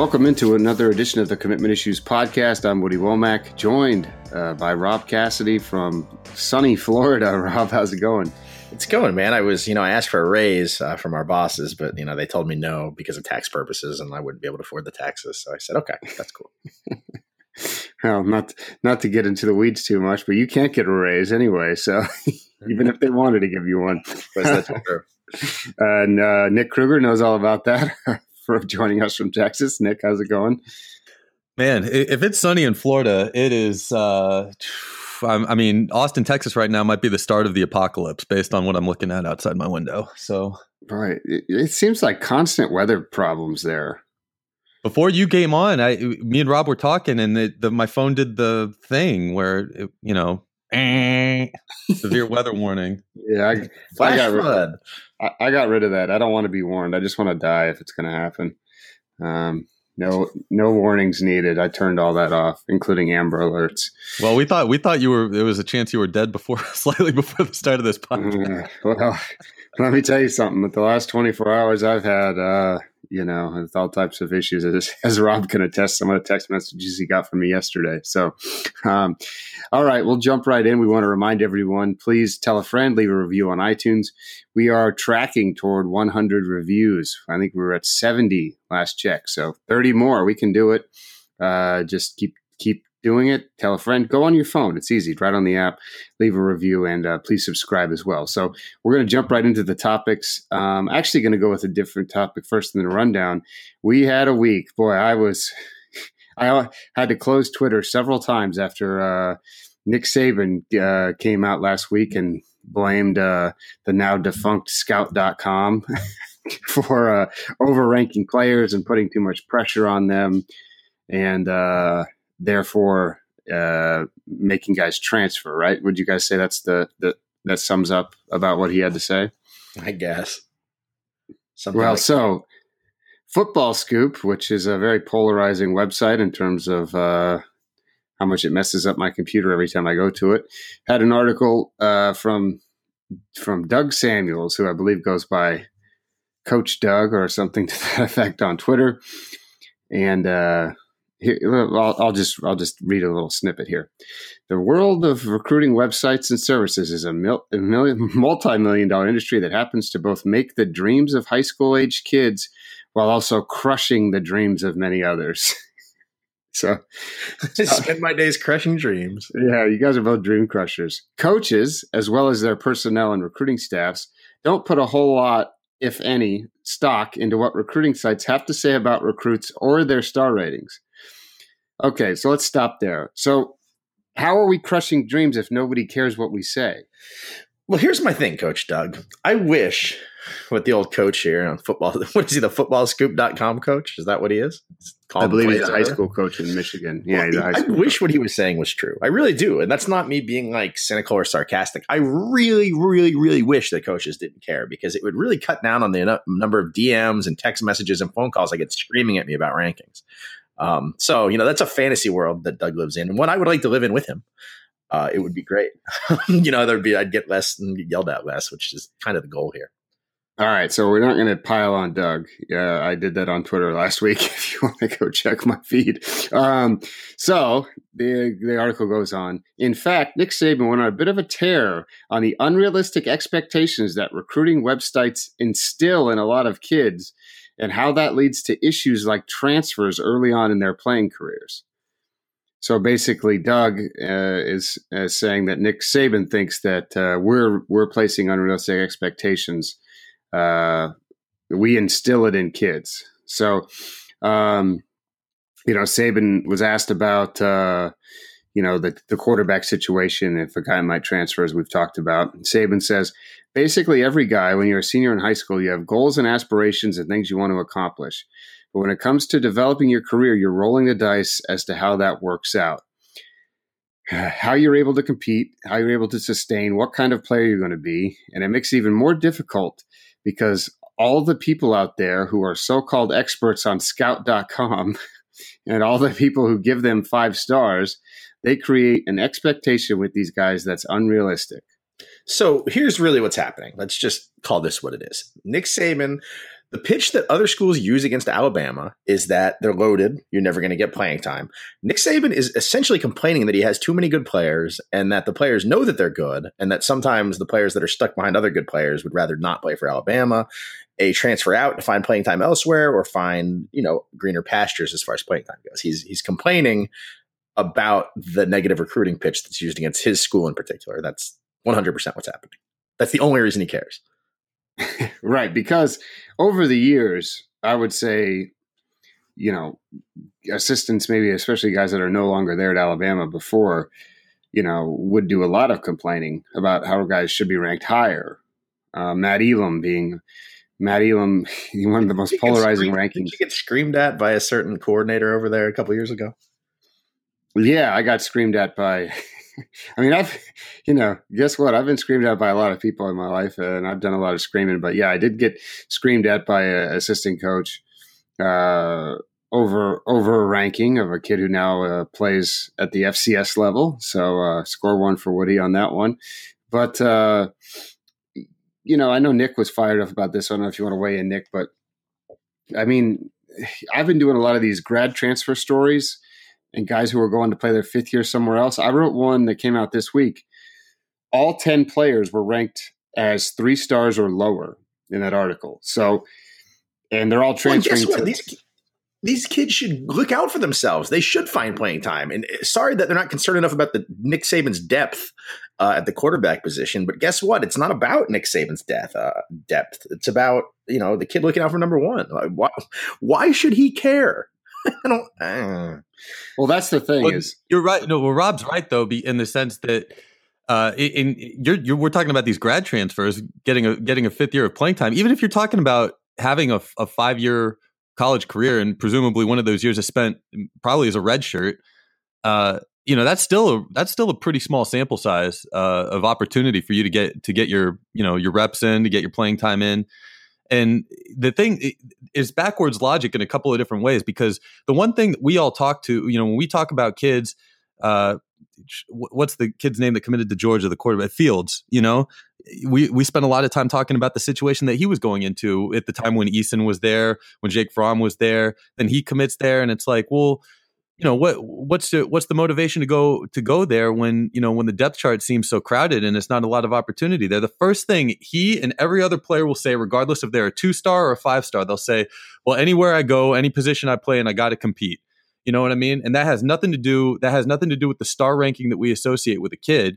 Welcome into another edition of the Commitment Issues podcast. I'm Woody Womack, joined uh, by Rob Cassidy from sunny Florida. Rob, how's it going? It's going, man. I was, you know, I asked for a raise uh, from our bosses, but you know, they told me no because of tax purposes, and I wouldn't be able to afford the taxes. So I said, okay, that's cool. well, not not to get into the weeds too much, but you can't get a raise anyway. So even if they wanted to give you one, that's true. and uh, Nick Kruger knows all about that for joining us from Texas. Nick, how's it going? Man, if it's sunny in Florida, it is. Uh, I mean, Austin, Texas, right now might be the start of the apocalypse based on what I'm looking at outside my window. So, right, it, it seems like constant weather problems there. Before you came on, I, me and Rob were talking, and the, the my phone did the thing where it, you know, severe weather warning. Yeah, I, I got rid, I, I, got rid of that. I don't want to be warned. I just want to die if it's going to happen. Um, no, no warnings needed. I turned all that off, including Amber Alerts. Well, we thought we thought you were. There was a chance you were dead before, slightly before the start of this podcast. Uh, well, let me tell you something. With the last twenty four hours I've had, uh, you know, with all types of issues, as, as Rob can attest, some of the text messages he got from me yesterday. So, um, all right, we'll jump right in. We want to remind everyone please tell a friend, leave a review on iTunes. We are tracking toward 100 reviews. I think we were at 70 last check. So, 30 more. We can do it. Uh, just keep keep doing it, tell a friend. Go on your phone. It's easy. Right on the app. Leave a review and uh, please subscribe as well. So we're going to jump right into the topics. Um, actually, going to go with a different topic first in the rundown. We had a week. Boy, I was. I had to close Twitter several times after uh, Nick Saban uh, came out last week and blamed uh, the now defunct Scout.com for uh, overranking players and putting too much pressure on them. And uh, therefore uh, making guys transfer. Right? Would you guys say that's the, the that sums up about what he had to say? I guess. Something well, like so Football Scoop, which is a very polarizing website in terms of uh, how much it messes up my computer every time I go to it, had an article uh, from from Doug Samuels, who I believe goes by Coach Doug or something to that effect on Twitter, and uh, here, I'll, I'll, just I'll just read a little snippet here. The world of recruiting websites and services is a, mil, a million, multi-million dollar industry that happens to both make the dreams of high school age kids while also crushing the dreams of many others. so, I spend my days crushing dreams. Yeah, you guys are both dream crushers. Coaches, as well as their personnel and recruiting staffs, don't put a whole lot, if any, stock into what recruiting sites have to say about recruits or their star ratings. Okay, so let's stop there. So, how are we crushing dreams if nobody cares what we say? Well, here's my thing, Coach Doug. I wish with the old coach here on football. What is he, the footballscoop.com coach? Is that what he is? I believe he's a high school coach in Michigan. Yeah, well, I wish coach. what he was saying was true. I really do. And that's not me being like cynical or sarcastic. I really, really, really wish that coaches didn't care because it would really cut down on the number of DMs and text messages and phone calls I get screaming at me about rankings. Um, so you know that's a fantasy world that Doug lives in, and one I would like to live in with him. Uh, it would be great. you know, there'd be I'd get less and get yelled at less, which is kind of the goal here. All right, so we're not going to pile on Doug. Yeah, I did that on Twitter last week. If you want to go check my feed, um, so the the article goes on. In fact, Nick Saban went on a bit of a tear on the unrealistic expectations that recruiting websites instill in a lot of kids and how that leads to issues like transfers early on in their playing careers. So basically, Doug uh, is, is, saying that Nick Saban thinks that uh, we're we're placing unrealistic expectations. Uh, we instill it in kids. So, um, you know, Saban was asked about uh, you know the the quarterback situation if a guy might transfer, as we've talked about. Saban says basically every guy, when you're a senior in high school, you have goals and aspirations and things you want to accomplish. But when it comes to developing your career, you're rolling the dice as to how that works out. How you're able to compete, how you're able to sustain, what kind of player you're going to be. And it makes it even more difficult because all the people out there who are so called experts on scout.com and all the people who give them five stars, they create an expectation with these guys that's unrealistic. So here's really what's happening. Let's just call this what it is. Nick Saban The pitch that other schools use against Alabama is that they're loaded. You're never going to get playing time. Nick Saban is essentially complaining that he has too many good players and that the players know that they're good and that sometimes the players that are stuck behind other good players would rather not play for Alabama, a transfer out to find playing time elsewhere or find, you know, greener pastures as far as playing time goes. He's he's complaining about the negative recruiting pitch that's used against his school in particular. That's 100% what's happening. That's the only reason he cares. right. Because over the years, I would say, you know, assistants, maybe especially guys that are no longer there at Alabama before, you know, would do a lot of complaining about how guys should be ranked higher. Uh, Matt Elam being Matt Elam, one of the most polarizing rankings. Did you get screamed at by a certain coordinator over there a couple years ago? Yeah, I got screamed at by I mean, I've, you know, guess what? I've been screamed at by a lot of people in my life, and I've done a lot of screaming. But yeah, I did get screamed at by an assistant coach uh, over over a ranking of a kid who now uh, plays at the FCS level. So uh, score one for Woody on that one. But uh, you know, I know Nick was fired up about this. I don't know if you want to weigh in, Nick, but I mean, I've been doing a lot of these grad transfer stories and guys who are going to play their fifth year somewhere else. I wrote one that came out this week. All 10 players were ranked as three stars or lower in that article. So, and they're all transferring well, to. These, these kids should look out for themselves. They should find playing time. And uh, sorry that they're not concerned enough about the Nick Saban's depth uh, at the quarterback position. But guess what? It's not about Nick Saban's depth. Uh, depth. It's about you know the kid looking out for number one. Why, why should he care? I don't. Uh. Well, that's the thing. Well, is you're right. No, well, Rob's right though, in the sense that. Uh, in, in you're, you're, we're talking about these grad transfers getting a getting a fifth year of playing time. Even if you're talking about having a, a five year college career and presumably one of those years is spent probably as a red shirt, uh, you know that's still a, that's still a pretty small sample size uh, of opportunity for you to get to get your you know your reps in to get your playing time in. And the thing is backwards logic in a couple of different ways because the one thing that we all talk to, you know, when we talk about kids, uh, what's the kid's name that committed to Georgia, the quarterback Fields, you know, we we spent a lot of time talking about the situation that he was going into at the time when Eason was there, when Jake Fromm was there. Then he commits there, and it's like, well, you know what what's the what's the motivation to go to go there when you know when the depth chart seems so crowded and it's not a lot of opportunity there? The first thing he and every other player will say regardless if they're a two star or a five star they'll say well anywhere i go any position i play and i got to compete. You know what i mean? And that has nothing to do that has nothing to do with the star ranking that we associate with a kid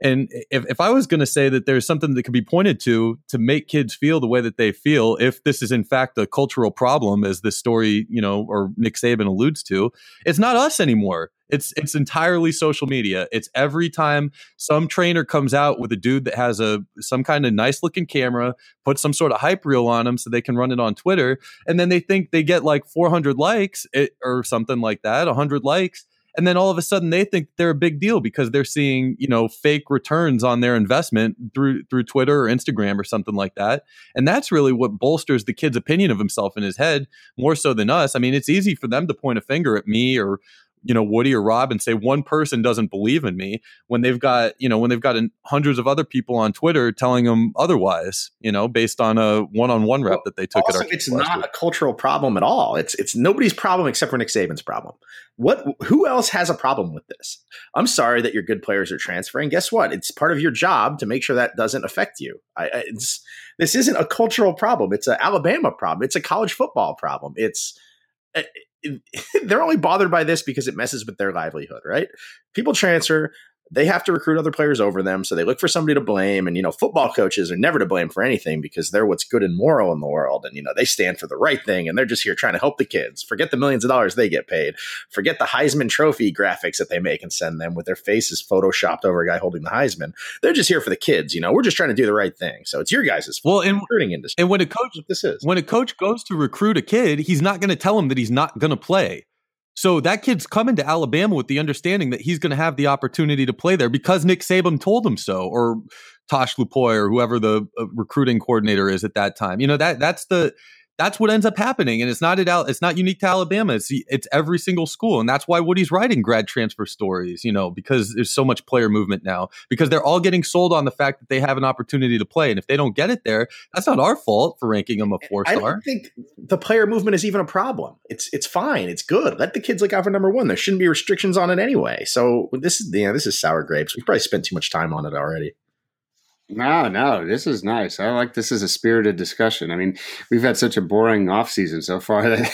and if, if I was going to say that there's something that could be pointed to to make kids feel the way that they feel, if this is in fact a cultural problem, as this story, you know, or Nick Saban alludes to, it's not us anymore. It's it's entirely social media. It's every time some trainer comes out with a dude that has a some kind of nice looking camera, put some sort of hype reel on him so they can run it on Twitter, and then they think they get like 400 likes it, or something like that, 100 likes and then all of a sudden they think they're a big deal because they're seeing you know fake returns on their investment through through Twitter or Instagram or something like that. And that's really what bolsters the kid's opinion of himself in his head more so than us. I mean it's easy for them to point a finger at me or you know Woody or Rob and say one person doesn't believe in me when they've got you know when they've got hundreds of other people on Twitter telling them otherwise you know based on a one-on-one rep well, that they took also, it's not week. a cultural problem at all. It's it's nobody's problem except for Nick Saban's problem. What who else has a problem with this? I'm sorry that your good players are transferring. Guess what? It's part of your job to make sure that doesn't affect you. I, it's this isn't a cultural problem. It's an Alabama problem. It's a college football problem. It's eh, they're only bothered by this because it messes with their livelihood, right? People transfer, they have to recruit other players over them. So they look for somebody to blame. And, you know, football coaches are never to blame for anything because they're what's good and moral in the world. And, you know, they stand for the right thing and they're just here trying to help the kids. Forget the millions of dollars they get paid. Forget the Heisman Trophy graphics that they make and send them with their faces photoshopped over a guy holding the Heisman. They're just here for the kids. You know, we're just trying to do the right thing. So it's your guys' well, in recruiting industry. And when a coach, this is when a coach goes to recruit a kid, he's not going to tell him that he's not going to play. So that kid's coming to Alabama with the understanding that he's going to have the opportunity to play there because Nick Saban told him so, or Tosh Lupoi, or whoever the uh, recruiting coordinator is at that time. You know that that's the that's what ends up happening. And it's not at Al- it's not unique to Alabama. It's it's every single school, and that's why Woody's writing grad transfer stories. You know, because there's so much player movement now. Because they're all getting sold on the fact that they have an opportunity to play, and if they don't get it there, that's not our fault for ranking them a four star. I don't think the player movement is even a problem. It's it's fine. It's good. Let the kids look out for number one. There shouldn't be restrictions on it anyway. So this is yeah, this is sour grapes. We probably spent too much time on it already. No, no, this is nice. I like this is a spirited discussion. I mean, we've had such a boring off season so far that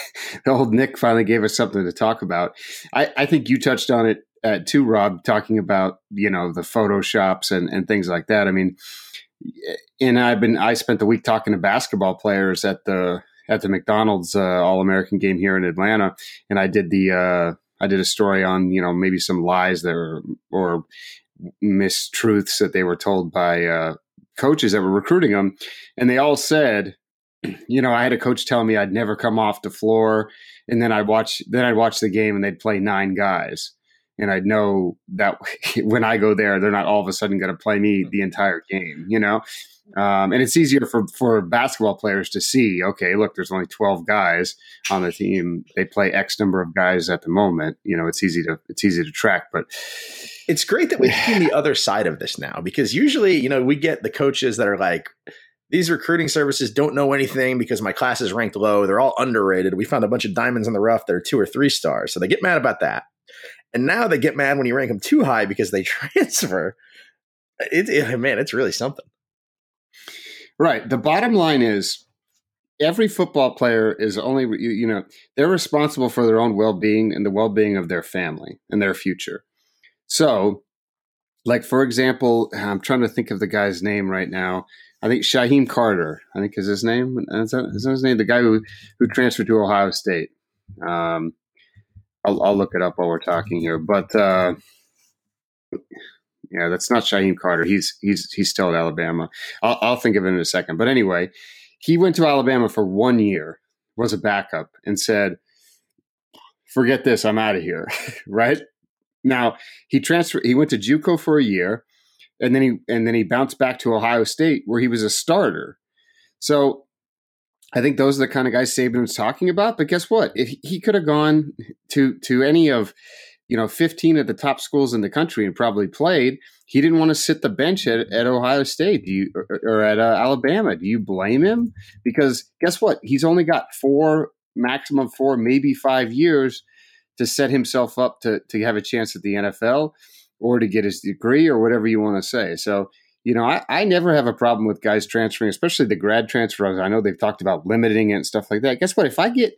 old Nick finally gave us something to talk about. I, I think you touched on it uh, too, Rob, talking about you know the photoshops and and things like that. I mean, and I've been I spent the week talking to basketball players at the at the McDonald's uh, All American game here in Atlanta, and I did the uh, I did a story on you know maybe some lies there or mistruths that they were told by uh, coaches that were recruiting them, and they all said, you know, I had a coach tell me I'd never come off the floor, and then I'd watch then I'd watch the game and they'd play nine guys, and I'd know that when I go there, they're not all of a sudden going to play me the entire game, you know. Um, and it's easier for, for basketball players to see, okay, look, there's only 12 guys on the team. They play X number of guys at the moment. You know, it's easy to, it's easy to track, but it's great that we've seen the other side of this now because usually, you know, we get the coaches that are like, these recruiting services don't know anything because my class is ranked low. They're all underrated. We found a bunch of diamonds in the rough that are two or three stars. So they get mad about that. And now they get mad when you rank them too high because they transfer. It, it, man, it's really something. Right. The bottom line is every football player is only you, you know they're responsible for their own well-being and the well-being of their family and their future. So, like for example, I'm trying to think of the guy's name right now. I think Shyheim Carter. I think is his name. Is that, is that his name? The guy who who transferred to Ohio State. Um, I'll, I'll look it up while we're talking here. But uh, yeah, that's not Shyheim Carter. He's he's he's still at Alabama. I'll, I'll think of it in a second. But anyway, he went to Alabama for one year, was a backup, and said, "Forget this, I'm out of here." right now, he transferred. He went to JUCO for a year, and then he and then he bounced back to Ohio State, where he was a starter. So I think those are the kind of guys Saban was talking about. But guess what? If he could have gone to to any of you know 15 of the top schools in the country and probably played, he didn't want to sit the bench at, at Ohio State you, or, or, at uh, Alabama. Do you blame him? Because guess what? He's only got four, maximum four, maybe five years to set himself up to to have a chance at the NFL or to get his degree or whatever you want to say. So you know, I, I never have a problem with guys transferring, especially the grad transfers. I know they've talked about limiting it and stuff like that. Guess what? If I get,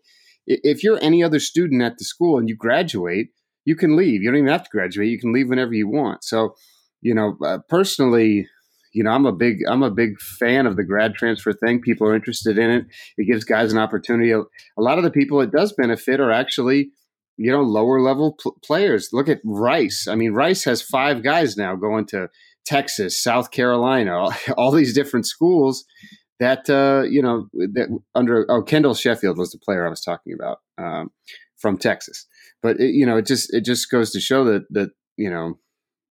if you're any other student at the school and you graduate, you can leave. You don't even have to graduate. You can leave whenever you want. So, you know, uh, personally, you know, I'm a big, I'm a big fan of the grad transfer thing. People are interested in it. It gives guys an opportunity. A lot of the people it does benefit are actually, you know, lower level pl- players. Look at Rice. I mean, Rice has five guys now going to Texas, South Carolina, all, these different schools that uh, you know that under oh Kendall Sheffield was the player I was talking about um, from Texas. But it, you know, it just it just goes to show that that you know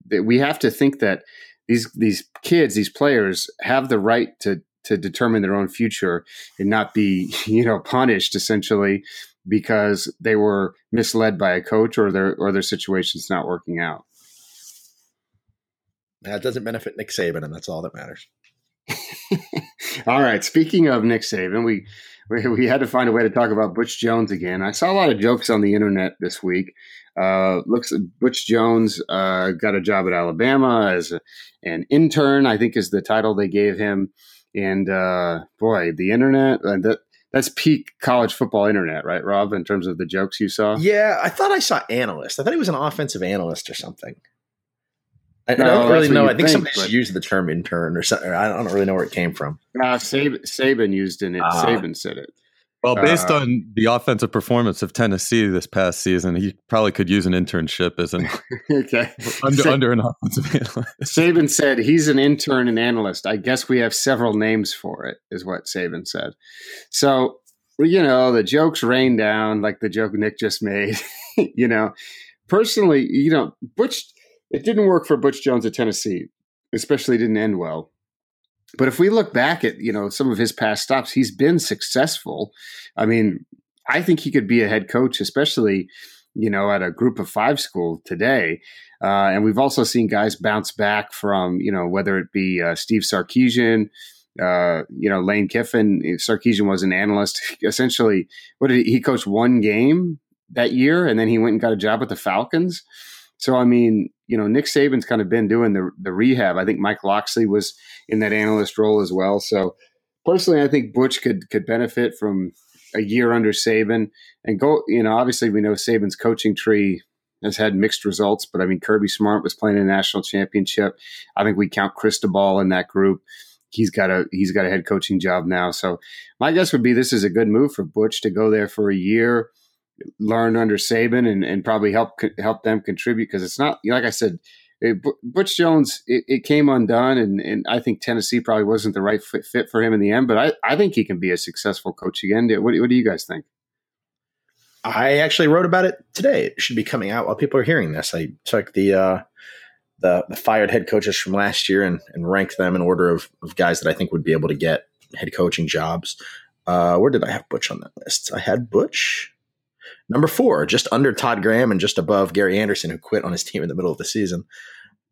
that we have to think that these these kids, these players, have the right to to determine their own future and not be you know punished essentially because they were misled by a coach or their or their situation's not working out. That doesn't benefit Nick Saban, and that's all that matters. all right. Speaking of Nick Saban, we, we, we had to find a way to talk about Butch Jones again. I saw a lot of jokes on the internet this week. Uh, looks Butch Jones uh, got a job at Alabama as a, an intern. I think is the title they gave him. And uh, boy, the internet uh, that that's peak college football internet, right, Rob? In terms of the jokes you saw. Yeah, I thought I saw analyst. I thought he was an offensive analyst or something. I, no, I don't really know. I think, think somebody just used the term intern or something. I don't really know where it came from. Uh, Saban, Saban used it. Uh, Saban said it. Well, based uh, on the offensive performance of Tennessee this past season, he probably could use an internship as an okay under, under an offensive analyst. Saban said he's an intern and analyst. I guess we have several names for it, is what Saban said. So you know the jokes rain down, like the joke Nick just made. you know, personally, you know, Butch it didn't work for Butch Jones at Tennessee, especially didn't end well. But if we look back at you know some of his past stops, he's been successful. I mean, I think he could be a head coach, especially you know at a group of five school today. Uh, and we've also seen guys bounce back from you know whether it be uh, Steve Sarkisian, uh, you know Lane Kiffin. Sarkisian was an analyst. Essentially, what did he, he coach one game that year, and then he went and got a job with the Falcons. So I mean, you know, Nick Saban's kind of been doing the the rehab. I think Mike Locksley was in that analyst role as well. So personally, I think Butch could could benefit from a year under Saban and go. You know, obviously we know Saban's coaching tree has had mixed results, but I mean Kirby Smart was playing in a national championship. I think we count Cristobal in that group. He's got a he's got a head coaching job now. So my guess would be this is a good move for Butch to go there for a year learn under Saban and, and probably help help them contribute because it's not like I said, it, Butch Jones it, it, came undone and, and I think Tennessee probably wasn't the right fit, fit, for him in the end. But I, I think he can be a successful coach again. What, what do you guys think? I actually wrote about it today. It should be coming out while people are hearing this. I took the uh, the, the fired head coaches from last year and, and ranked them in order of, of guys that I think would be able to get head coaching jobs. Uh, where did I have Butch on that list? I had Butch Number four, just under Todd Graham and just above Gary Anderson, who quit on his team in the middle of the season.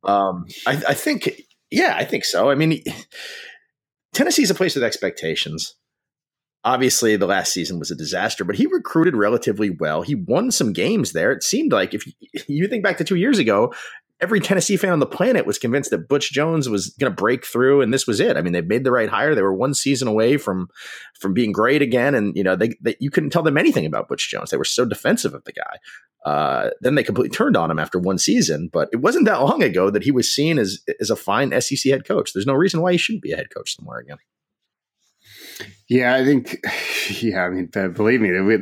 Um, I, I think, yeah, I think so. I mean, Tennessee's a place with expectations. Obviously, the last season was a disaster, but he recruited relatively well. He won some games there. It seemed like if you think back to two years ago, every Tennessee fan on the planet was convinced that Butch Jones was going to break through, and this was it. I mean, they made the right hire. They were one season away from from being great again, and you know, they, they you couldn't tell them anything about Butch Jones. They were so defensive of the guy. Uh, then they completely turned on him after one season, but it wasn't that long ago that he was seen as as a fine SEC head coach. There's no reason why he shouldn't be a head coach somewhere again. Yeah, I think. Yeah, I mean, believe me, we,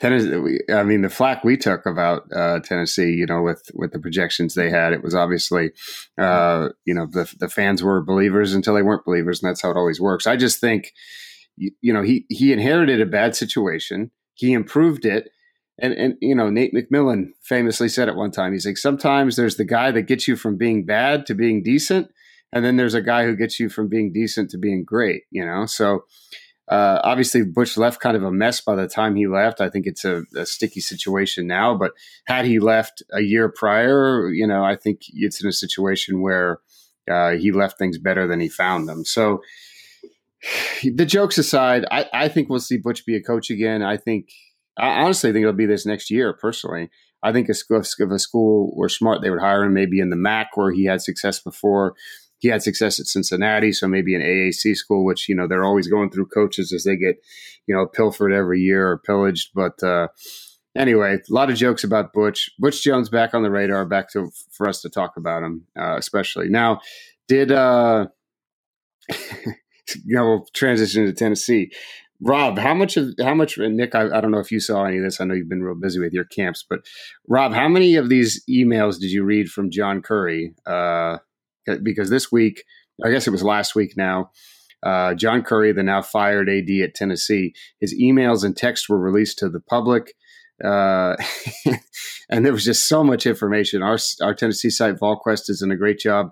Tennessee. I mean, the flack we took about uh, Tennessee, you know, with with the projections they had, it was obviously, uh, you know, the the fans were believers until they weren't believers, and that's how it always works. I just think, you, you know, he he inherited a bad situation, he improved it, and and you know, Nate McMillan famously said at one time, he's like, sometimes there's the guy that gets you from being bad to being decent and then there's a guy who gets you from being decent to being great. You know, so. Uh, obviously, Butch left kind of a mess by the time he left. I think it's a, a, sticky situation now. But had he left a year prior, you know, I think it's in a situation where uh, he left things better than he found them. So, the jokes aside, I, I, think we'll see Butch be a coach again. I think, I honestly think it'll be this next year. Personally, I think if a school were smart, they would hire him maybe in the MAC where he had success before he had success at Cincinnati, so maybe an AAC school, which you know they're always going through coaches as they get you know pilfered every year or pillaged. But uh, anyway, a lot of jokes about Butch. Butch Jones back on the radar, back to for us to talk about him, uh, especially now. Did uh, you know transition to Tennessee? Rob, how much of how much Nick? I, I, don't know if you saw any of this. I know you've been real busy with your camps, but Rob, how many of these emails did you read from John Currie? Uh, because this week, I guess it was last week now, uh, John Currie, the now fired AD at Tennessee, his emails and texts were released to the public. Uh, and there was just so much information. Our, our Tennessee site, VolQuest, is doing a great job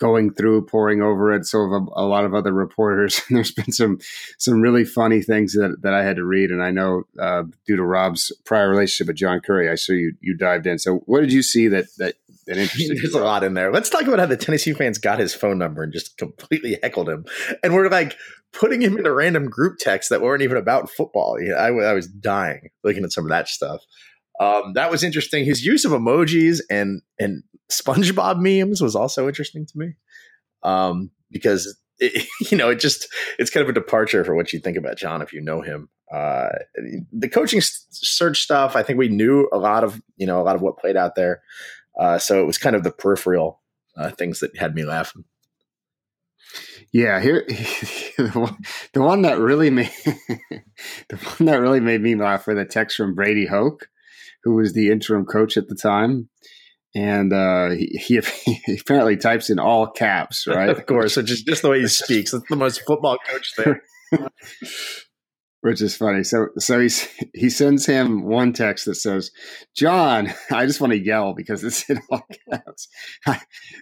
going through, pouring over it. So have a, a, lot of other reporters. There's been some some really funny things that, that I had to read, and I know uh, due to Rob's prior relationship with John Currie, I saw you you dived in. So what did you see that that that interested There's a lot in there. Let's talk about how the Tennessee fans got his phone number and just completely heckled him, and we're like putting him in a random group text that weren't even about football. I, I was dying looking at some of that stuff. Um, that was interesting. His use of emojis and and SpongeBob memes was also interesting to me um, because it, you know it just it's kind of a departure for what you think about John if you know him. Uh, the coaching search stuff, I think we knew a lot of you know a lot of what played out there. Uh, so it was kind of the peripheral uh, things that had me laughing. Yeah, here the one that really made the one that really made me laugh were the text from Brady Hoke, who was the interim coach at the time, and uh, he, he, apparently types in all caps, right? of course, which is just the way he speaks. That's the most football coach there. which is funny. So so he he sends him one text that says, "John, I just want to yell because it's in all caps. I,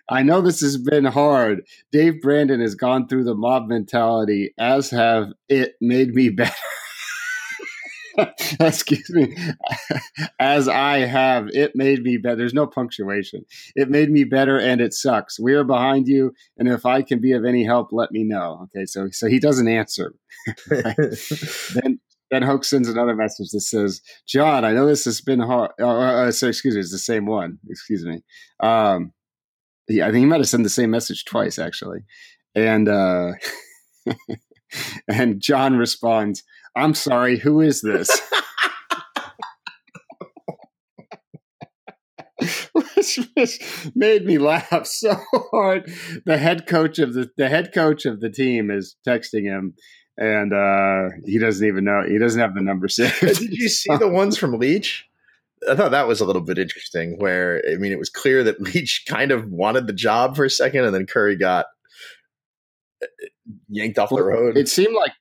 I know this has been hard. Dave Brandon has gone through the mob mentality, as have it made me better." excuse me, as I have, it made me better. There's no punctuation. It made me better, and it sucks. We are behind you, and if I can be of any help, let me know. Okay, so so he doesn't answer. then then Hoke sends another message that says, "John, I know this has been hard." Uh, uh, so excuse me, it's the same one. Excuse me. Um, yeah, I think he might have sent the same message twice actually, and uh, and John responds. I'm sorry, who is this? which, made me laugh so hard. The head coach of the the head coach of the team is texting him, and uh, he doesn't even know. He doesn't have the number six. Did you see the ones from Leach? I thought that was a little bit interesting. Where I mean, it was clear that Leach kind of wanted the job for a second, and then Currie got uh, yanked off the road. It seemed like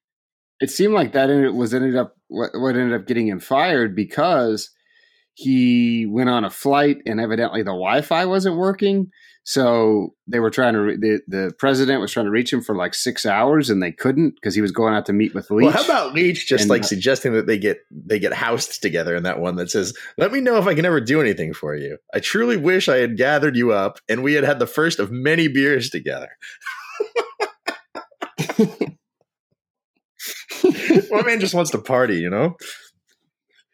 it seemed like that ended, was ended up what, what ended up getting him fired because he went on a flight and evidently the Wi-Fi wasn't working. So they were trying to re- the the president was trying to reach him for like six hours and they couldn't because he was going out to meet with Leach. Well, how about Leach just and, like uh, suggesting that they get they get housed together in that one that says, "Let me know if I can ever do anything for you. I truly wish I had gathered you up and we had had the first of many beers together." My man just wants to party, you know.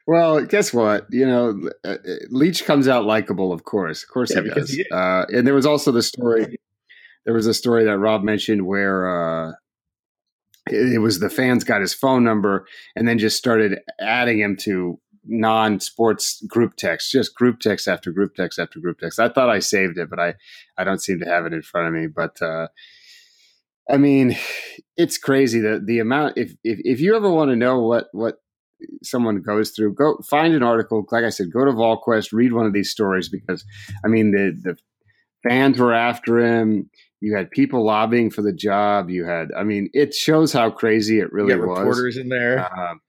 Well, guess what? You know, uh, uh, Leach comes out likable, of course. Of course, yeah, he does. He, uh, and there was also the story. There was a story that Rob mentioned where uh, it, it was the fans got his phone number and then just started adding him to non-sports group text, just group text after group text after group text. I thought I saved it, but I I don't seem to have it in front of me. But uh, I mean, it's crazy that the amount. If if if you ever want to know what what someone goes through, go find an article. Like I said, go to VolQuest, read one of these stories because I mean the the fans were after him. You had people lobbying for the job. You had, I mean, it shows how crazy it really was. Reporters in there. Um,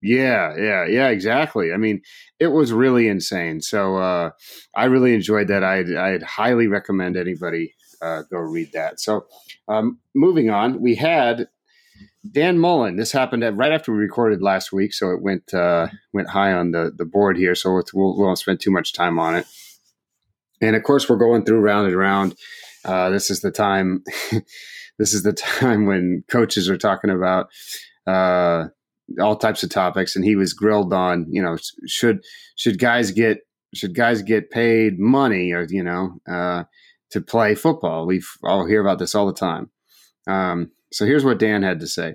yeah, yeah, yeah, exactly. I mean, it was really insane. So uh, I really enjoyed that. I'd, I'd highly recommend anybody uh, go read that. So, um, moving on, we had Dan Mullen. This happened at, right after we recorded last week, so it went uh, went high on the the board here. So we'll, we won't spend too much time on it. And of course, we're going through round and round. Uh, this is the time. this is the time when coaches are talking about uh, all types of topics, and he was grilled on. You know, should should guys get should guys get paid money, or you know, uh, to play football. We all hear about this all the time. Um, so here's what Dan had to say.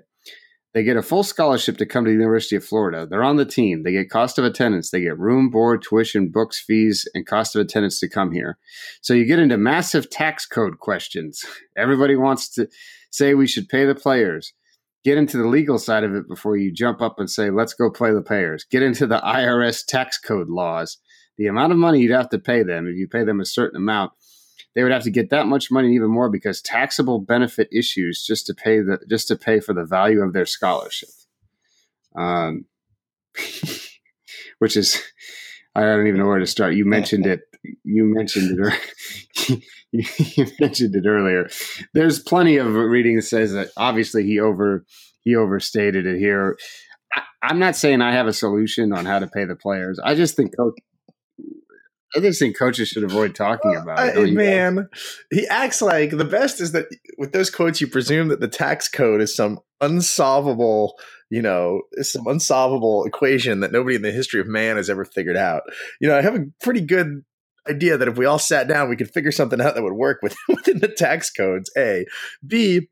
They get a full scholarship to come to the University of Florida. They're on the team. They get cost of attendance. They get room, board, tuition, books, fees, and cost of attendance to come here. So you get into massive tax code questions. Everybody wants to say we should pay the players. Get into the legal side of it before you jump up and say, let's go play the players. Get into the IRS tax code laws. The amount of money you'd have to pay them if you pay them a certain amount they would have to get that much money even more because taxable benefit issues just to pay the just to pay for the value of their scholarship. Um, which is I don't even know where to start. You mentioned it. You mentioned it. you mentioned it earlier. There's plenty of reading that says that obviously he over he overstated it here. I, am not saying I have a solution on how to pay the players. I just think coach, I just think coaches should avoid talking about it. man, he acts like the best is that with those quotes, you presume that the tax code is some unsolvable, you know, some unsolvable equation that nobody in the history of man has ever figured out. You know, I have a pretty good idea that if we all sat down, we could figure something out that would work with, within the tax codes. A, B.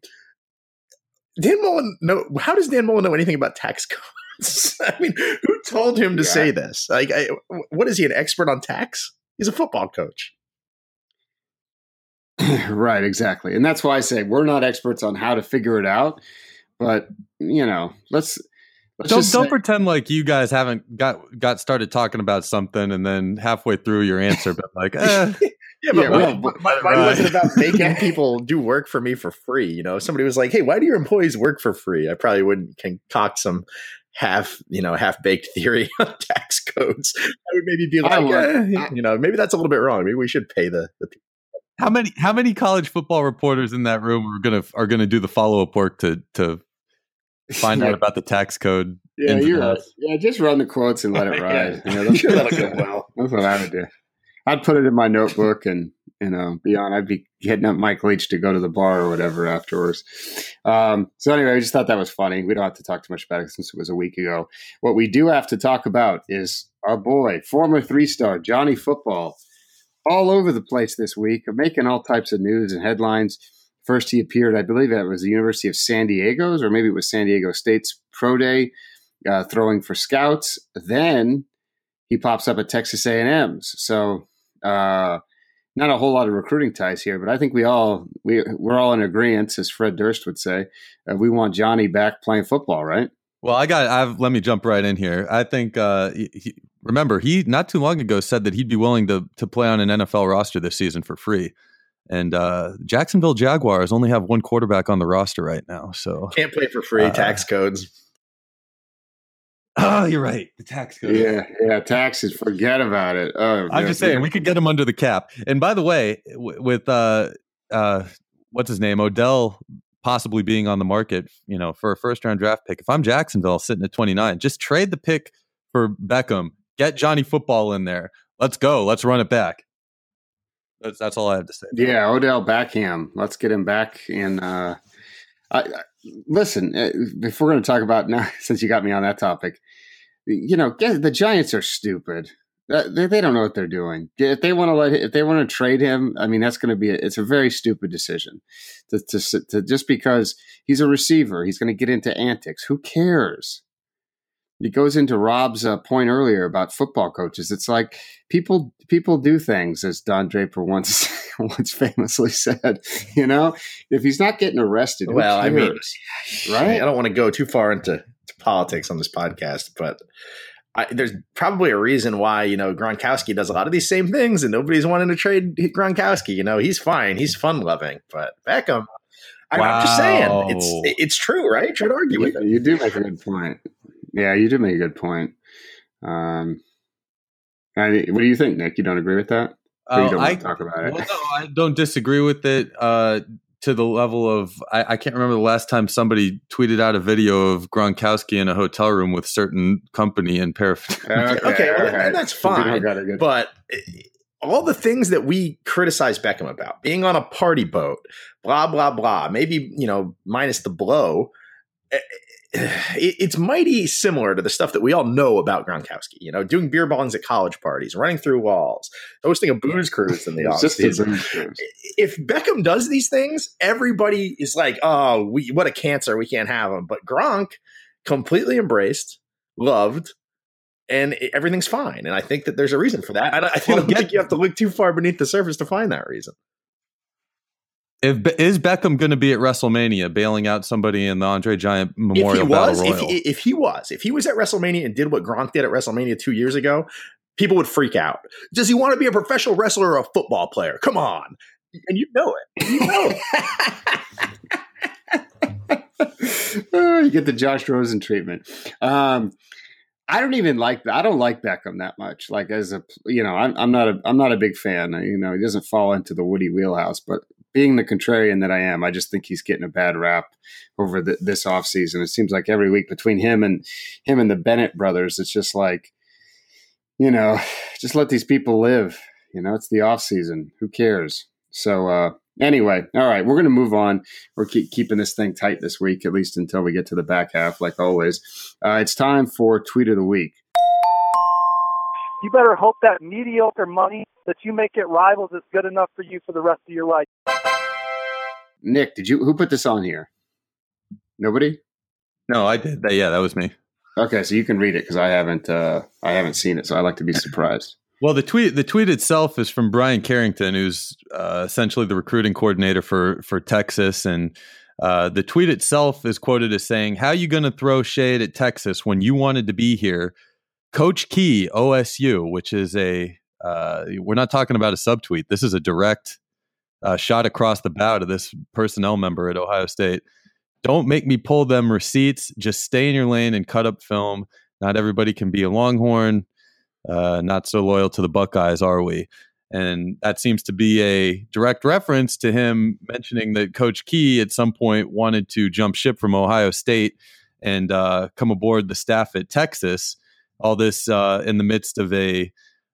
Dan Mullen know how does Dan Mullen know anything about tax codes? I mean, who told him to yeah. say this? Like, I, what is he, an expert on tax? He's a football coach. right, exactly. And that's why I say we're not experts on how to figure it out, but you know, let's don't don't say, pretend like you guys haven't got got started talking about something and then halfway through your answer, but like, eh, Yeah, but Yeah, my- well, my- but- mine right. wasn't about making people do work for me for free. You know, if somebody was like, "Hey, why do your employees work for free?" I probably wouldn't concoct some half, you know, half baked theory on tax codes. I would maybe be like, would. you know, maybe that's a little bit wrong. Maybe we should pay the, the people. How many how many college football reporters in that room are gonna are gonna do the follow up work to to find out about the tax code? Yeah, you're right. Yeah, just run the quotes and let it ride. You know, that's, that'll go well. That's what I would do. I'd put it in my notebook and you know, beyond. I'd be hitting up Mike Leach to go to the bar or whatever afterwards. Um, so anyway, I just thought that was funny. We don't have to talk too much about it since it was a week ago. What we do have to talk about is our boy, former three star Johnny Football, all over the place this week, making all types of news and headlines. First, he appeared, I believe it was the University of San Diego's, or maybe it was San Diego State's pro day, uh, throwing for scouts. Then he pops up at Texas A&M's. So uh, not a whole lot of recruiting ties here, but I think we all we we're all in agreement, as Fred Durst would say. Uh, we want Johnny back playing football, right? Well, I got. I've let me jump right in here. I think. Uh, he, he- remember, he not too long ago said that he'd be willing to to play on an NFL roster this season for free. And uh, Jacksonville Jaguars only have one quarterback on the roster right now. So, Can't play for free. Uh, tax codes. Oh, you're right. The tax code. Yeah, yeah. Taxes, forget about it. Oh, I'm yeah. just saying we could get him under the cap. And by the way, w- with uh, uh, what's his name, Odell possibly being on the market, you know, for a first round draft pick. If I'm Jacksonville sitting at 29, just trade the pick for Beckham. Get Johnny Football in there. Let's go. Let's run it back. That's that's all I have to say. Yeah, Odell Beckham. Let's get him back. And uh, I, I, listen, uh, if we're going to talk about now, since you got me on that topic, you know, the Giants are stupid. Uh, They, they don't know what they're doing. If they want to let, if they want to trade him, I mean, that's going to be. A, it's a very stupid decision. To, to, to just because he's a receiver, he's going to get into antics. Who cares? It goes into Rob's uh, point earlier about football coaches. It's like people people do things, as Don Draper once once famously said. You know, if he's not getting arrested, who Well, I mean, cares? I don't want to go too far into to politics on this podcast, but I, there's probably a reason why you know Gronkowski does a lot of these same things, and nobody's wanting to trade Gronkowski. You know, he's fine, he's fun loving, but Beckham. I, I'm just saying, it's it's true, right? Try to argue with you, it. you do make a good point. Yeah, you do make a good point. Um, I, what do you think, Nick? You don't agree with that? Or you Oh, don't I, want to talk about it? well, no, I don't disagree with it uh, to the level of I, I can't remember the last time somebody tweeted out a video of Gronkowski in a hotel room with certain company and paraphernalia. Okay, well, all right. that's fine, got good- But eh, all the things that we criticize Beckham about, being on a party boat, blah blah blah, maybe you know minus the blow. it- it's mighty similar to the stuff that we all know about Gronkowski. You know, doing beer bongs at college parties, running through walls, hosting a booze cruise in the offseason. If Beckham does these things, everybody is like, "Oh, we what a cancer! We can't have him." But Gronk completely embraced, loved, and everything's fine. And I think that there's a reason for that. I, don't- I don't think you have to look too far beneath the surface to find that reason. If is Beckham going to be at WrestleMania, bailing out somebody in the Andre Giant If Memorial he Battle was, if Royal? he, if he was, if he was at WrestleMania and did what Gronk did at WrestleMania two years ago, people would freak out. Does he want to be a professional wrestler or a football player? Come on, and you know it. You know it. oh, you get the Josh Rosen treatment. Um, I don't even like. I don't like Beckham that much. Like as a, you know, I'm, I'm not a, I'm not a big fan. You know, he doesn't fall into the Woody wheelhouse. But being the contrarian that I am, I just think he's getting a bad rap over the, this offseason. It seems like every week between him and him and the Bennett brothers, it's just like, you know, just let these people live. You know, it's the off season. Who cares? So uh, anyway, all right, we're going to move on. We're keep, keeping this thing tight this week, at least until we get to the back half, like always. Uh, it's time for tweet of the week. You better hope that mediocre money that you make at rivals is good enough for you for the rest of your life. Nick, did you who put this on here? Nobody. no, I did. That, yeah, that was me. Okay, so you can read it because I haven't. Uh, I haven't seen it, so I like to be surprised. Well, the tweet the tweet itself is from Bryan Carrington, who's uh, essentially the recruiting coordinator for for Texas, and uh, the tweet itself is quoted as saying, "How you going to throw shade at Texas when you wanted to be here?" Coach Key, OSU, which is a Uh, we're not talking about a subtweet. This is a direct uh, shot across the bow to this personnel member at Ohio State. Don't make me pull them receipts. Just stay in your lane and cut up film. Not everybody can be a Longhorn. Uh, not so loyal to the Buckeyes, are we? And that seems to be a direct reference to him mentioning that Coach Key at some point wanted to jump ship from Ohio State and uh, come aboard the staff at Texas. All this uh, in the midst of a,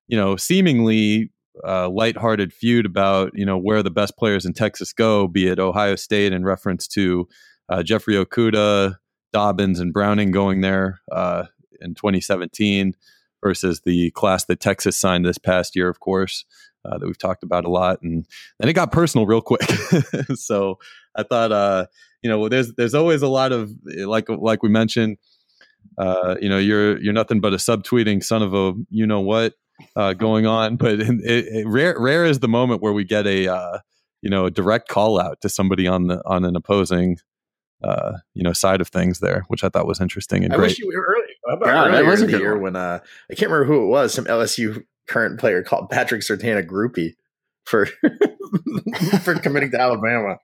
you know, seemingly uh, lighthearted feud about you know where the best players in Texas go, be it Ohio State in reference to uh, Jeffrey Okudah, Dobbins, and Browning going there uh, in 2017 versus the class that Texas signed this past year, of course, uh, that we've talked about a lot. And then it got personal real quick. so I thought, uh, you know, there's there's always a lot of like like we mentioned, uh, you know, you're you're nothing but a subtweeting son of a you know what uh, going on. But it, it, rare rare is the moment where we get a uh, you know a direct call out to somebody on the on an opposing uh, you know side of things there, which I thought was interesting and I great. wish you were early. About Yeah, that earlier was a in the good year one. when uh, I can't remember who it was. Some LSU current player called Patrick Surtain a groupie for for committing to Alabama.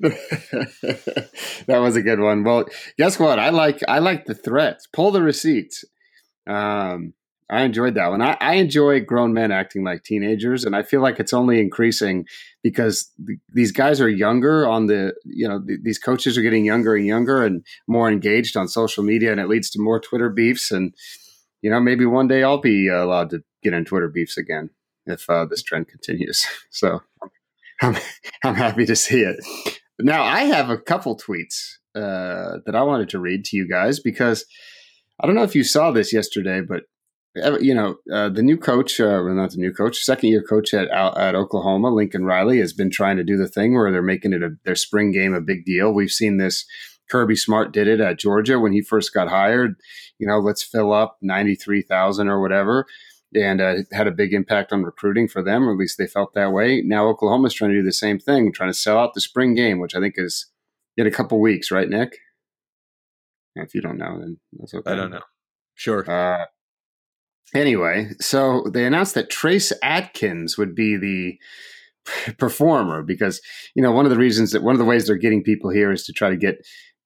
That was a good one. Well, guess what? I like I like the threats. Pull the receipts. Um, I enjoyed that one. I, I enjoy grown men acting like teenagers, and I feel like it's only increasing because th- these guys are younger. On the you know th- these coaches are getting younger and younger and more engaged on social media, and it leads to more Twitter beefs. And you know maybe one day I'll be uh, allowed to get in Twitter beefs again if uh, this trend continues. So I'm I'm happy to see it. Now I have a couple tweets uh, that I wanted to read to you guys because I don't know if you saw this yesterday, but uh, you know uh, the new coach, uh, well, not the new coach, second year coach at at Oklahoma, Lincoln Riley, has been trying to do the thing where they're making it a, their spring game a big deal. We've seen this. Kirby Smart did it at Georgia when he first got hired. You know, let's fill up ninety three thousand or whatever and uh, it had a big impact on recruiting for them, or at least they felt that way. Now Oklahoma's trying to do the same thing, trying to sell out the spring game, which I think is in a couple weeks, right, Nick? If you don't know, then that's okay. I don't know. Sure. Uh, anyway, so they announced that Trace Adkins would be the performer because you know one of the reasons that one of the ways they're getting people here is to try to get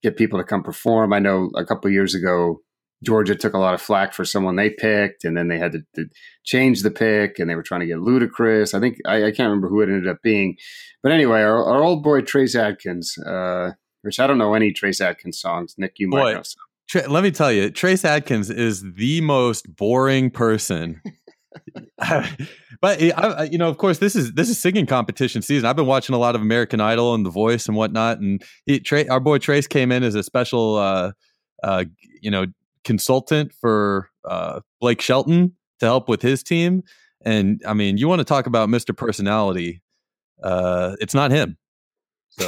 get people to come perform. I know a couple of years ago Georgia took a lot of flack for someone they picked, and then they had to, to change the pick, and they were trying to get Ludacris. I think I, I can't remember who it ended up being, but anyway, our, our old boy Trace Adkins, uh, which I don't know any Trace Adkins songs. Nick, you might know some. Tra- let me tell you, Trace Adkins is the most boring person. but I, I- you know, of course, this is this is singing competition season. I've been watching a lot of American Idol and The Voice and whatnot, and he, Tra- our boy Trace came in as a special, uh, uh, you know, consultant for uh, Blake Shelton to help with his team. And I mean, you want to talk about Mr. Personality? Uh, it's not him. So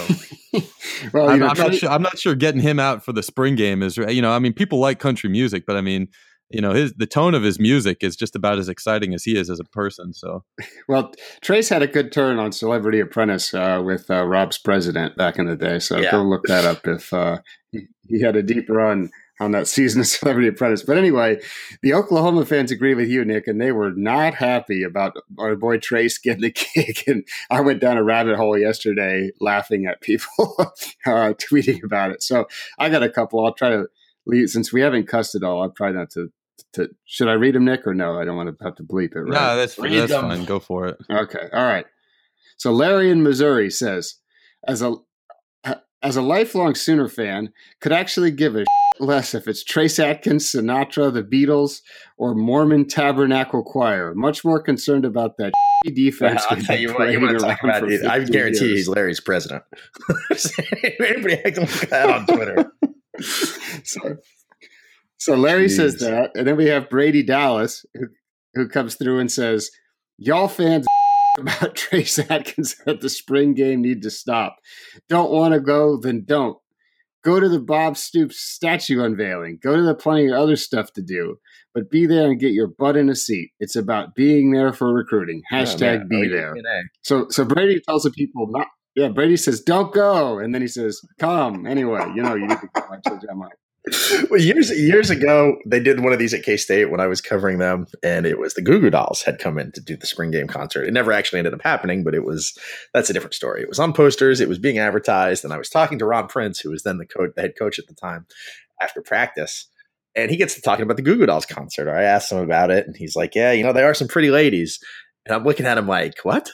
well, I'm, I'm not sure. I'm not sure getting him out for the spring game is you know. I mean, people like country music, but I mean, you know, his the tone of his music is just about as exciting as he is as a person. So Well, Trace had a good turn on Celebrity Apprentice uh, with uh, Rob's president back in the day. So Yeah. go look that up if uh, he, he had a deep run on that season of Celebrity Apprentice. But anyway, the Oklahoma fans agree with you, Nick, and they were not happy about our boy Trace getting the kick. And I went down a rabbit hole yesterday laughing at people uh, tweeting about it. So I got a couple. I'll try to leave since we haven't cussed it all. I'll try not to. To, should I read them, Nick, or no? I don't want to have to bleep it. Right? no, that's Read that's them. fine. Go for it. Okay. All right. So Larry in Missouri says, as a as a lifelong Sooner fan, could actually give a less if it's Trace Adkins, Sinatra, the Beatles, or Mormon Tabernacle Choir. Much more concerned about that defense. I'll tell you what, you want to talk about it. I guarantee years. he's Larry's president. Anybody acting like that on Twitter? so, so Larry says that, and then we have Brady Dallas who, who comes through and says, "Y'all fans about Trace Adkins at the spring game need to stop. Don't want to go, then don't. Go to the Bob Stoops statue unveiling. Go to the plenty of other stuff to do, but be there and get your butt in a seat. It's about being there for recruiting. Hashtag Oh, be man. there. So so Brady tells the people not. Yeah, Brady says, "Don't go," and then he says, "Come anyway." You know, you need to come. I told you I might. well, years years ago, they did one of these at K State when I was covering them, and it was the Goo Goo Dolls had come in to do the spring game concert. It never actually ended up happening, but it was that's a different story. It was on posters, it was being advertised, and I was talking to Ron Prince, who was then the, co- the head coach at the time, after practice, and he gets to talking about the Goo Goo Dolls concert. I asked him about it, and he's like, "Yeah, you know, they are some pretty ladies." And I'm looking at him like, "What?"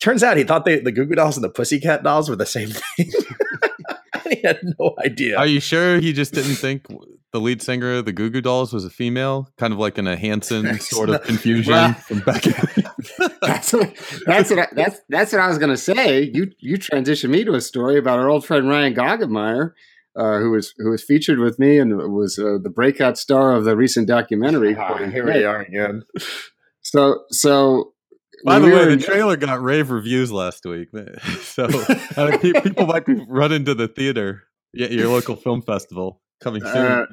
Turns out he thought they, the Goo Goo Dolls and the Pussycat Dolls were the same thing. he had no idea. Are you sure he just didn't think the lead singer of the Goo Goo Dolls was a female? Kind of like in a Hanson sort of confusion Well- from back. that's what that's what I, that's that's what I was going to say. You you transitioned me to a story about our old friend Ryan Goggenmeyer, uh, who was who was featured with me and was uh, the breakout star of the recent documentary. Ah, here we are again. So so. By the we way, were the trailer got rave reviews last week, so I think people might be running to the theater, yeah, your local film festival coming soon. Uh,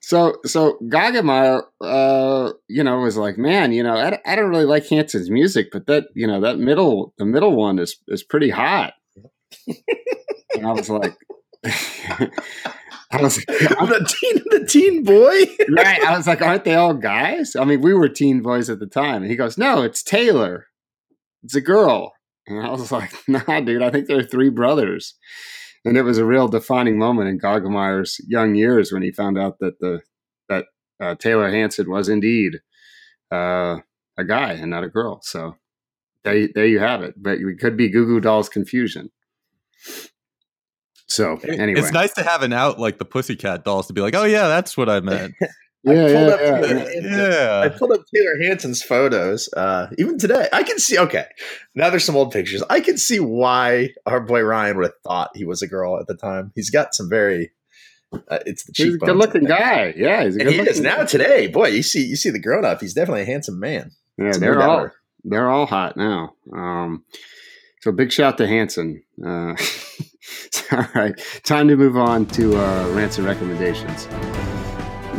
so so Goggenmeyer, uh, you know, was like, man, you know, I, I don't really like Hanson's music, but that you know that middle the middle one is is pretty hot. and I was like, I was the teen, the teen boy. right. I was like, aren't they all guys? I mean, we were teen boys at the time. And he goes, no, it's Taylor. It's a girl. And I was like, nah, dude, I think they're three brothers. And it was a real defining moment in Goggenmeyer's young years when he found out that the that uh, Taylor Hanson was indeed uh, a guy and not a girl. So there, there you have it. But it could be Goo Goo Dolls confusion. So anyway, It's nice to have an out like the Pussycat Dolls to be like, oh yeah, that's what I meant. yeah, pulled yeah, up yeah, the- yeah. I yeah. pulled up Taylor Hanson's photos. Uh, even today, I can see. Okay, now there's some old pictures. I can see why our boy Ryan would have thought he was a girl at the time. He's got some very. Uh, it's the He's a good looking guy. Yeah, he's a And good he looking is now today. Boy, you see, you see the grown up. He's definitely a handsome man. Yeah, It's they're all doubter. they're all hot now. Um, so big shout to Hanson. Uh, all right, time to move on to uh, rants and recommendations.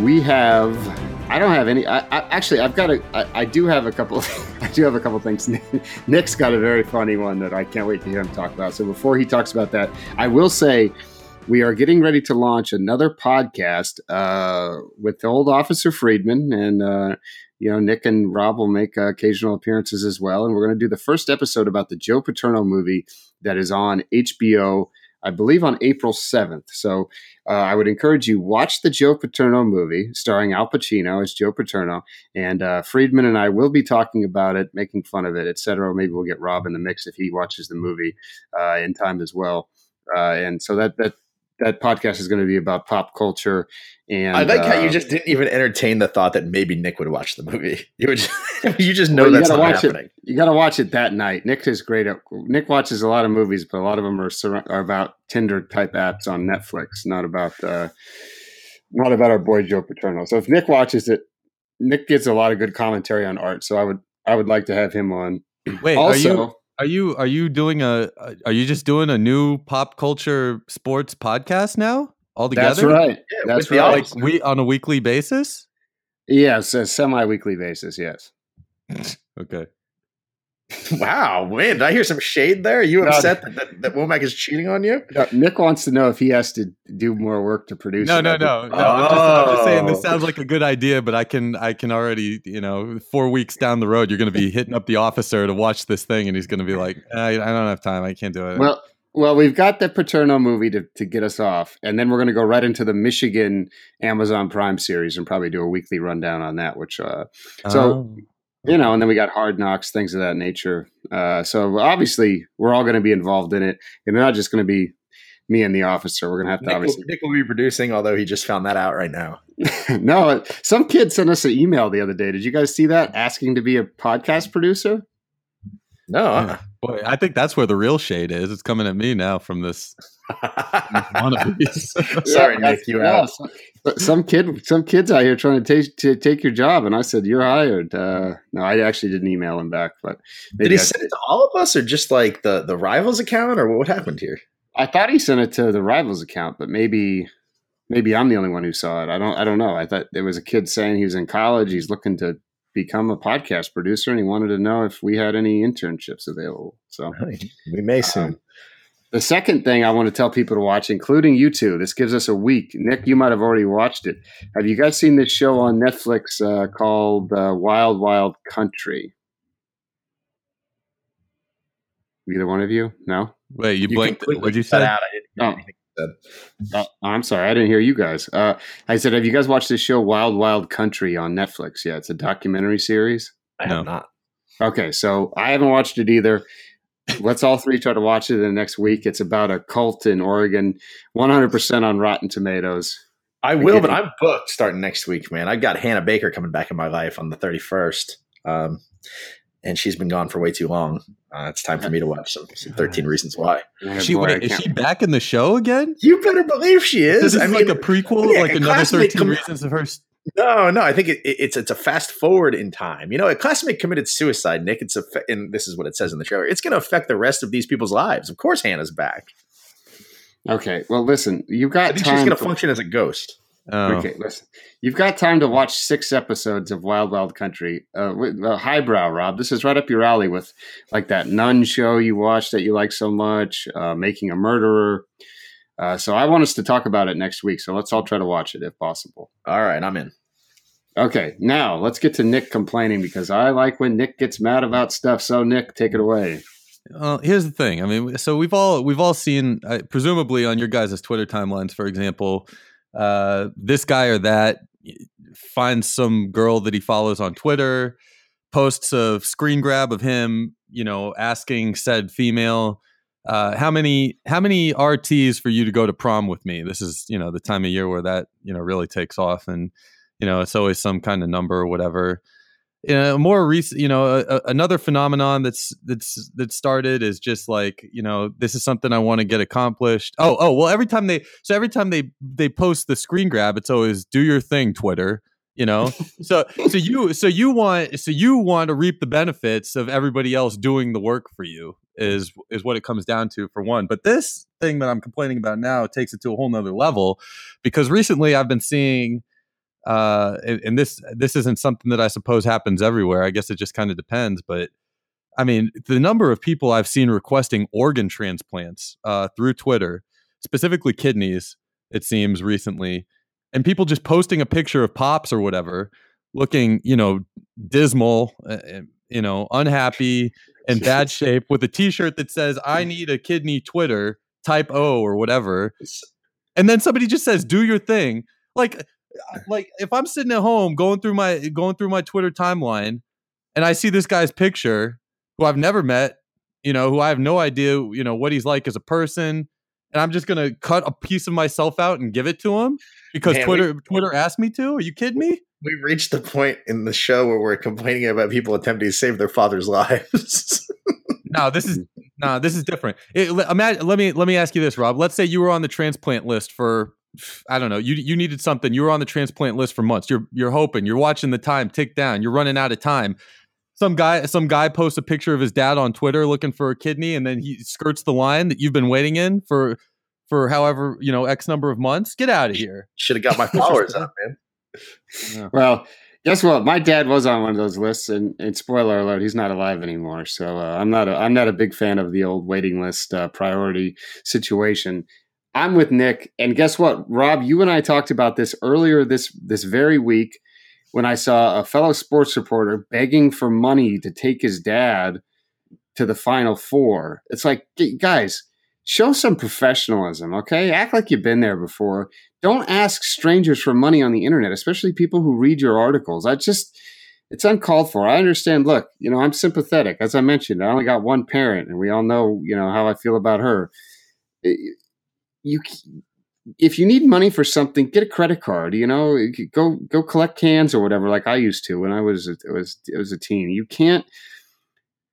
We have. I don't have any. I, I actually, I've got a. I, I do have a couple. I do have a couple things. Nick's got a very funny one that I can't wait to hear him talk about. So before he talks about that, I will say we are getting ready to launch another podcast uh, with old Officer Friedman, and uh, you know Nick and Rob will make uh, occasional appearances as well. And we're going to do the first episode about the Joe Paterno movie that is on HBO, I believe, on April seventh. So uh, I would encourage you watch the Joe Paterno movie starring Al Pacino as Joe Paterno, and uh, Friedman and I will be talking about it, making fun of it, etc. Maybe we'll get Rob in the mix if he watches the movie uh, in time as well. Uh, and so that that that podcast is going to be about pop culture. And I like how you uh, just didn't even entertain the thought that maybe Nick would watch the movie. You would, just, you just know Well, you that's gotta not watch happening. it. You got to watch it that night. Nick is great at. Nick watches a lot of movies, but a lot of them are, sur- are about Tinder type apps on Netflix, not about uh, not about our boy Joe Paterno. So if Nick watches it, Nick gets a lot of good commentary on art. So I would I would like to have him on. Wait, also, are you are you are you doing a are you just doing a new pop culture sports podcast now all together? that's right. Yeah, That's right. Like we on a weekly basis? Yes, a semi weekly basis. Yes. Okay. Wow, man! Did I hear some shade there? Are you No, upset that, that, that Womack is cheating on you? Uh, Nick wants to know if he has to do more work to produce. No, it. no, I no, no. I'm, just, I'm just saying this Oh. sounds like a good idea, but I can I can already you know four weeks down the road you're going to be hitting up the officer to watch this thing, and he's going to be like, I, I don't have time, I can't do it. Well, well, we've got the Paterno movie to, to get us off, and then we're going to go right into the Michigan Amazon Prime series and probably do a weekly rundown on that. Which, uh, so Oh. You know, and then we got Hard Knocks, things of that nature. Uh, so obviously, we're all going to be involved in it, and not just going to be me and the officer. We're going to have to Nick will, obviously. Nick will be producing, although he just found that out right now. no, some kid sent us an email the other day. Did you guys see that? Asking to be a podcast producer. No, uh-uh. Boy, I think that's where the real shade is. It's coming at me now from this wannabes. sorry, Yeah, Nick, you yeah, out. some- some kid, some kids out here trying to take to take your job, and I said you're hired. Uh, no, I actually didn't email him back, but maybe Did he I, send it to all of us, or just like the the rivals account, or what happened here? I thought he sent it to the rivals account, but maybe maybe I'm the only one who saw it. I don't I don't know. I thought there was a kid saying he was in college, he's looking to become a podcast producer, and he wanted to know if we had any internships available. So We may soon. The second thing I want to tell people to watch, including you two, this gives us a week. Nick, you might have already watched it. Have you guys seen this show on Netflix uh, called uh, Wild Wild Country? Either one of you? No. Wait, you, You blinked. completely What'd you cut say? out. I didn't Oh. Anything you said. Oh, I'm sorry, I didn't hear you guys. Uh, I said, have you guys watched this show Wild Wild Country on Netflix? Yeah, it's a documentary series. I No. have not. Okay, so I haven't watched it either. Let's all three try to watch it in the next week. It's about a cult in Oregon, 100% on Rotten Tomatoes. I will, get but. I'm booked starting next week, man. I've got Hannah Baker coming back in my life on the 31st. Um, and she's been gone for way too long. Uh, it's time for me to watch some, some 13 Reasons Why. Oh, She, boy, wait, is she back in the show again? You better believe she Is is. this I mean, like a prequel, yeah, like a another 13 com- reasons of her? s- no, no. I think it, it- it's it's a fast forward in time. You know, a classmate committed suicide, Nick. It's a, and this is what it says in the trailer. It's going to affect the rest of these people's lives. Of course, Hannah's back. Okay, well, listen, you've got I think time. she's going to to- function as a ghost. Oh. Okay, listen. You've got time to watch six episodes of Wild Wild Country. Uh, with, uh, highbrow, Rob. This is right up your alley with like that Nun show you watched that you like so much, uh, Making a Murderer. Uh, so I want us to talk about it next week. So let's all try to watch it if possible. All right, I'm in. Okay, now let's get to Nick complaining because I like when Nick gets mad about stuff. So Nick, take it away. Well, here's the thing. I mean, so we've all we've all seen, uh, presumably on your guys' Twitter timelines, for example, uh, this guy or that finds some girl that he follows on Twitter, posts a screen grab of him, you know, asking said female, uh, "How many how many RTs for you to go to prom with me?" This is you know the time of year where that you know really takes off, and you know it's always some kind of number or whatever you know, more recent, you know, a, a- another phenomenon that's that's that started is just like, you know, this is something I want to get accomplished. Oh, oh, well, every time they so every time they they post the screen grab, it's always do your thing, Twitter. You know, so so you so you want so you want to reap the benefits of everybody else doing the work for you is is what it comes down to for one. But this thing that I'm complaining about now takes it to a whole nother level because recently I've been seeing uh and, and this this isn't something that i suppose happens everywhere. I guess it just kind of depends but i mean the number of people i've seen requesting organ transplants uh through twitter specifically kidneys it seems recently and people just posting a picture of pops or whatever looking you know dismal uh, uh, you know unhappy in bad shape with a t-shirt that says i need a kidney twitter type o or whatever and then somebody just says do your thing. Like like if i'm sitting at home going through my going through my twitter timeline and i see this guy's picture who i've never met you know who i have no idea you know what he's like as a person and i'm just gonna cut a piece of myself out and give it to him because Man, we- twitter twitter asked me to? Are you kidding me? We've reached the point in the show where we're complaining about people attempting to save their father's lives. no this is no this is different. It, imagine, let me let me ask you this rob. Let's say you were on the transplant list for I don't know. You you needed something. You were on the transplant list for months. You're you're hoping. You're watching the time tick down. You're running out of time. Some guy some guy posts a picture of his dad on Twitter looking for a kidney, and then he skirts the line that you've been waiting in for for however you know x number of months. Get out of here. Should have got my flowers up, man. Well, guess what? My dad was on one of those lists, and, and spoiler alert, he's not alive anymore. So uh, I'm not a, I'm not a big fan of the old waiting list uh, priority situation. I'm with Nick, and guess what, Rob? You and I talked about this earlier this this very week when I saw a fellow sports reporter begging for money to take his dad to the Final Four. It's like, guys, show some professionalism, okay? Act like you've been there before. Don't ask strangers for money on the internet, especially people who read your articles. I just, it's uncalled for. I understand. Look, you know, I'm sympathetic. As I mentioned, I only got one parent, and we all know, you know, how I feel about her. You, if you need money for something, get a credit card. You know, go go collect cans or whatever, like I used to when I was it was it was a teen. You can't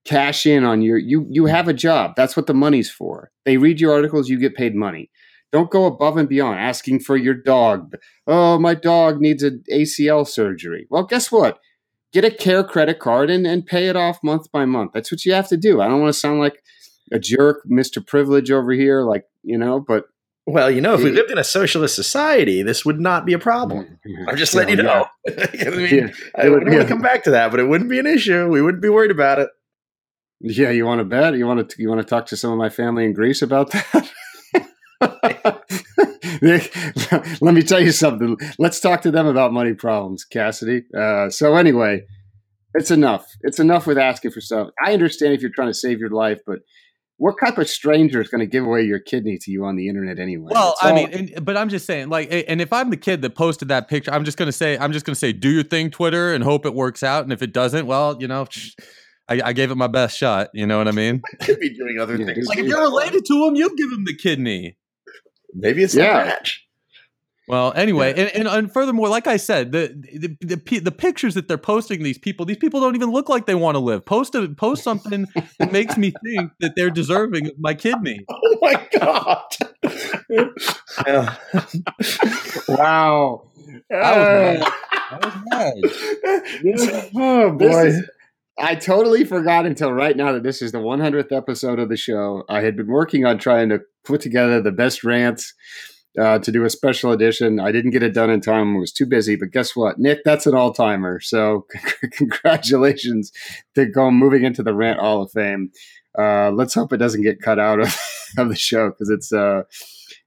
cash in on your you you have a job. That's what the money's for. They read your articles, you get paid money. Don't go above and beyond asking for your dog. Oh, my dog needs an ACL surgery. Well, guess what? Get a care credit card and, and pay it off month by month. That's what you have to do. I don't want to sound like a jerk, Mr. Privilege over here, like, you know, but Well, you know, if we lived in a socialist society, this would not be a problem. I'm just letting you know. I mean, Yeah. I Yeah. want to come back to that, but it wouldn't be an issue. We wouldn't be worried about it. Yeah, you want to bet? You want to you want to talk to some of my family in Greece about that? Nick, let me tell you something. Let's talk to them about money problems, Cassidy. Uh, so anyway, it's enough. It's enough with asking for stuff. I understand if you're trying to save your life, but what type of stranger is going to give away your kidney to you on the internet anyway? Well, It's I mean, and, but I'm just saying, like, and if I'm the kid that posted that picture, I'm just gonna say, I'm just gonna say, do your thing, Twitter, and hope it works out. And if it doesn't, well, you know, I, I gave it my best shot. You know what I mean? I could be doing other Yeah, things. Like, if you're related to him, you give him the kidney. Maybe it's Yeah. not a match. Well, anyway, and, and and furthermore, like I said, the the, the the pictures that they're posting these people, these people don't even look like they want to live. Post a, post something that makes me think that they're deserving of my kidney. Oh my god! Wow. I was I was mad. oh boy! is- I totally forgot until right now that this is the 100th episode of the show. I had been working on trying to put together the best rants uh, to do a special edition. I didn't get it done in time. I was too busy. But guess what, Nick? That's an all timer. So congratulations to go moving into the Rant Hall of Fame. Uh, let's hope it doesn't get cut out of, of the show because it's uh,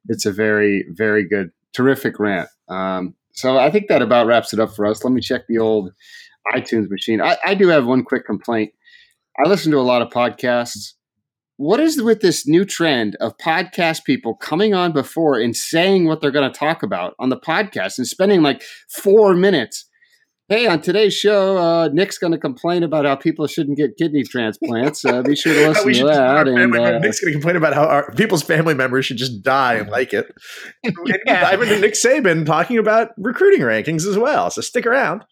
it's a very very good, terrific rant. Um, so I think that about wraps it up for us. Let me check the old iTunes machine. I, I do have one quick complaint. I listen to a lot of podcasts. What is with this new trend of podcast people coming on before and saying what they're going to talk about on the podcast and spending like four minutes? Hey, on today's show, uh, Nick's going to complain about how people shouldn't get kidney transplants. Uh, be sure to listen to should just- our that. And, uh, Nick's going to complain about how our people's family members should just die and like it. And dive into Nick Saban talking about recruiting rankings as well. So stick around.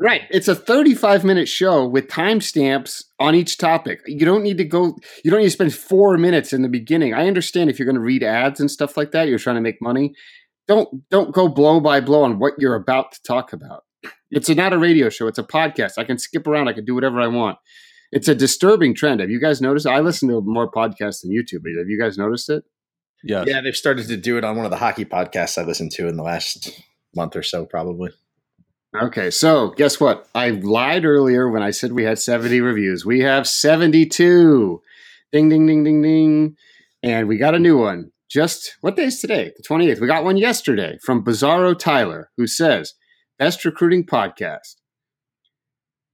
Right. It's a 35 minute show with timestamps on each topic. You don't need to go, you don't need to spend four minutes in the beginning. I understand if you're going to read ads and stuff like that, you're trying to make money. Don't, don't go blow by blow on what you're about to talk about. It's not a radio show. It's a podcast. I can skip around. I can do whatever I want. It's a disturbing trend. Have you guys noticed? I listen to more podcasts than YouTube. But have you guys noticed it? Yeah. Yeah, they've started to do it on one of the hockey podcasts I listened to in the last month or so, probably. Okay, so guess what? I lied earlier when I said we had 70 reviews. We have 72. Ding, ding, ding, ding, ding. And we got a new one. Just what day is today? The 28th. We got one yesterday from Bizarro Tyler, who says, Best recruiting podcast.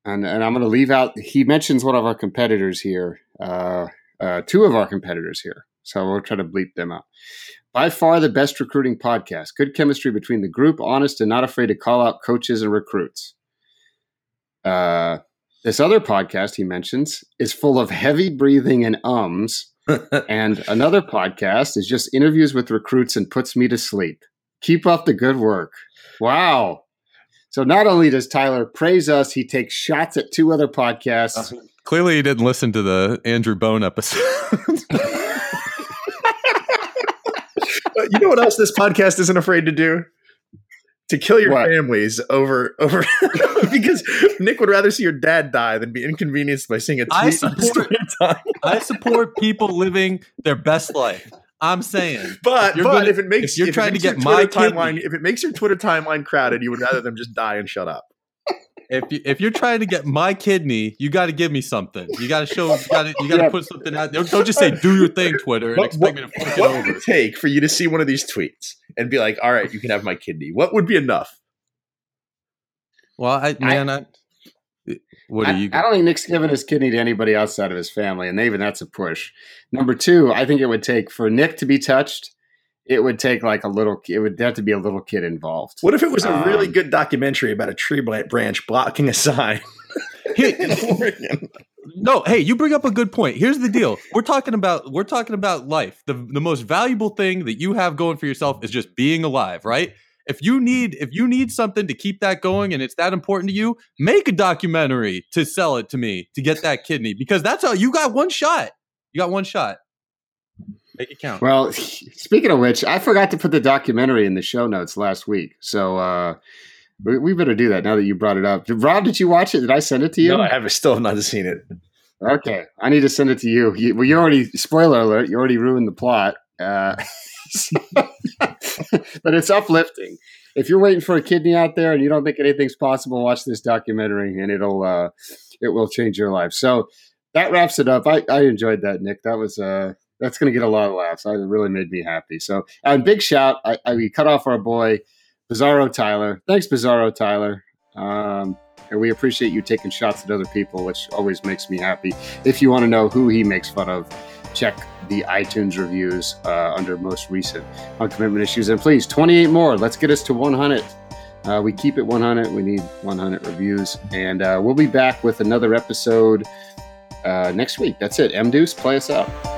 And, and I'm going to leave out, he mentions one of our competitors here, uh, uh, two of our competitors here. So we'll try to bleep them out. By far the best recruiting podcast. Good chemistry between the group, honest and not afraid to call out coaches and recruits. Uh, this other podcast he mentions is full of heavy breathing and ums. and another podcast is just interviews with recruits and puts me to sleep. Keep up the good work. Wow. So not only does Tyler praise us, he takes shots at two other podcasts. Clearly, he didn't listen to the Andrew Bone episode. But you know what else this podcast isn't afraid to do? To kill your What? families over over because Nick would rather see your dad die than be inconvenienced by seeing a tweet I support- story time. I support people living their best life. I'm saying. But You're but gonna- if it makes if you're if trying to makes your get my timeline, if it makes your Twitter timeline crowded, you would rather them just die and shut up. If you, if you're trying to get my kidney, you got to give me something. You got to show. You got to you got to Yeah. put something out. there. Don't just say "do your thing," Twitter, and What, expect me to what- fuck it what would over. it take for you to see one of these tweets and be like, "All right, you can have my kidney"? What would be enough? Well, I man, I, what I, are you? I don't think Nick's given his kidney to anybody outside of his family, and even that's a push. Number two, I think it would take for Nick to be touched. It would take like a little. It would have to be a little kid involved. What if it was a really Um, good documentary about a tree branch blocking a sign Here- in Oregon? no, hey, you bring up a good point. Here's the deal: we're talking about we're talking about life. the The most valuable thing that you have going for yourself is just being alive, right? If you need if you need something to keep that going and it's that important to you, make a documentary to sell it to me to get that kidney because that's how you got one shot. You got one shot. Make it count. Well, speaking of which, I forgot to put the documentary in the show notes last week, so uh, we, we better do that now that you brought it up. Rob, did you watch it? Did I send it to you? No, I have still have not seen it. Okay, I need to send it to you. you well, you already spoiler alert. You already ruined the plot, uh, but it's uplifting. If you're waiting for a kidney out there and you don't think anything's possible, watch this documentary, and it'll uh, it will change your life. So that wraps it up. I, I enjoyed that, Nick. That was uh that's going to get a lot of laughs. It really made me happy. So, and big shout. I, I we cut off our boy Bizarro Tyler. Thanks, Bizarro Tyler. Um, and we appreciate you taking shots at other people, which always makes me happy. If you want to know who he makes fun of, check the iTunes reviews uh, under most recent on commitment issues. And please, 28 more. Let's get us to 100. Uh, we keep it 100. We need 100 reviews. And uh, we'll be back with another episode uh, next week. That's it. M Deuce, play us out.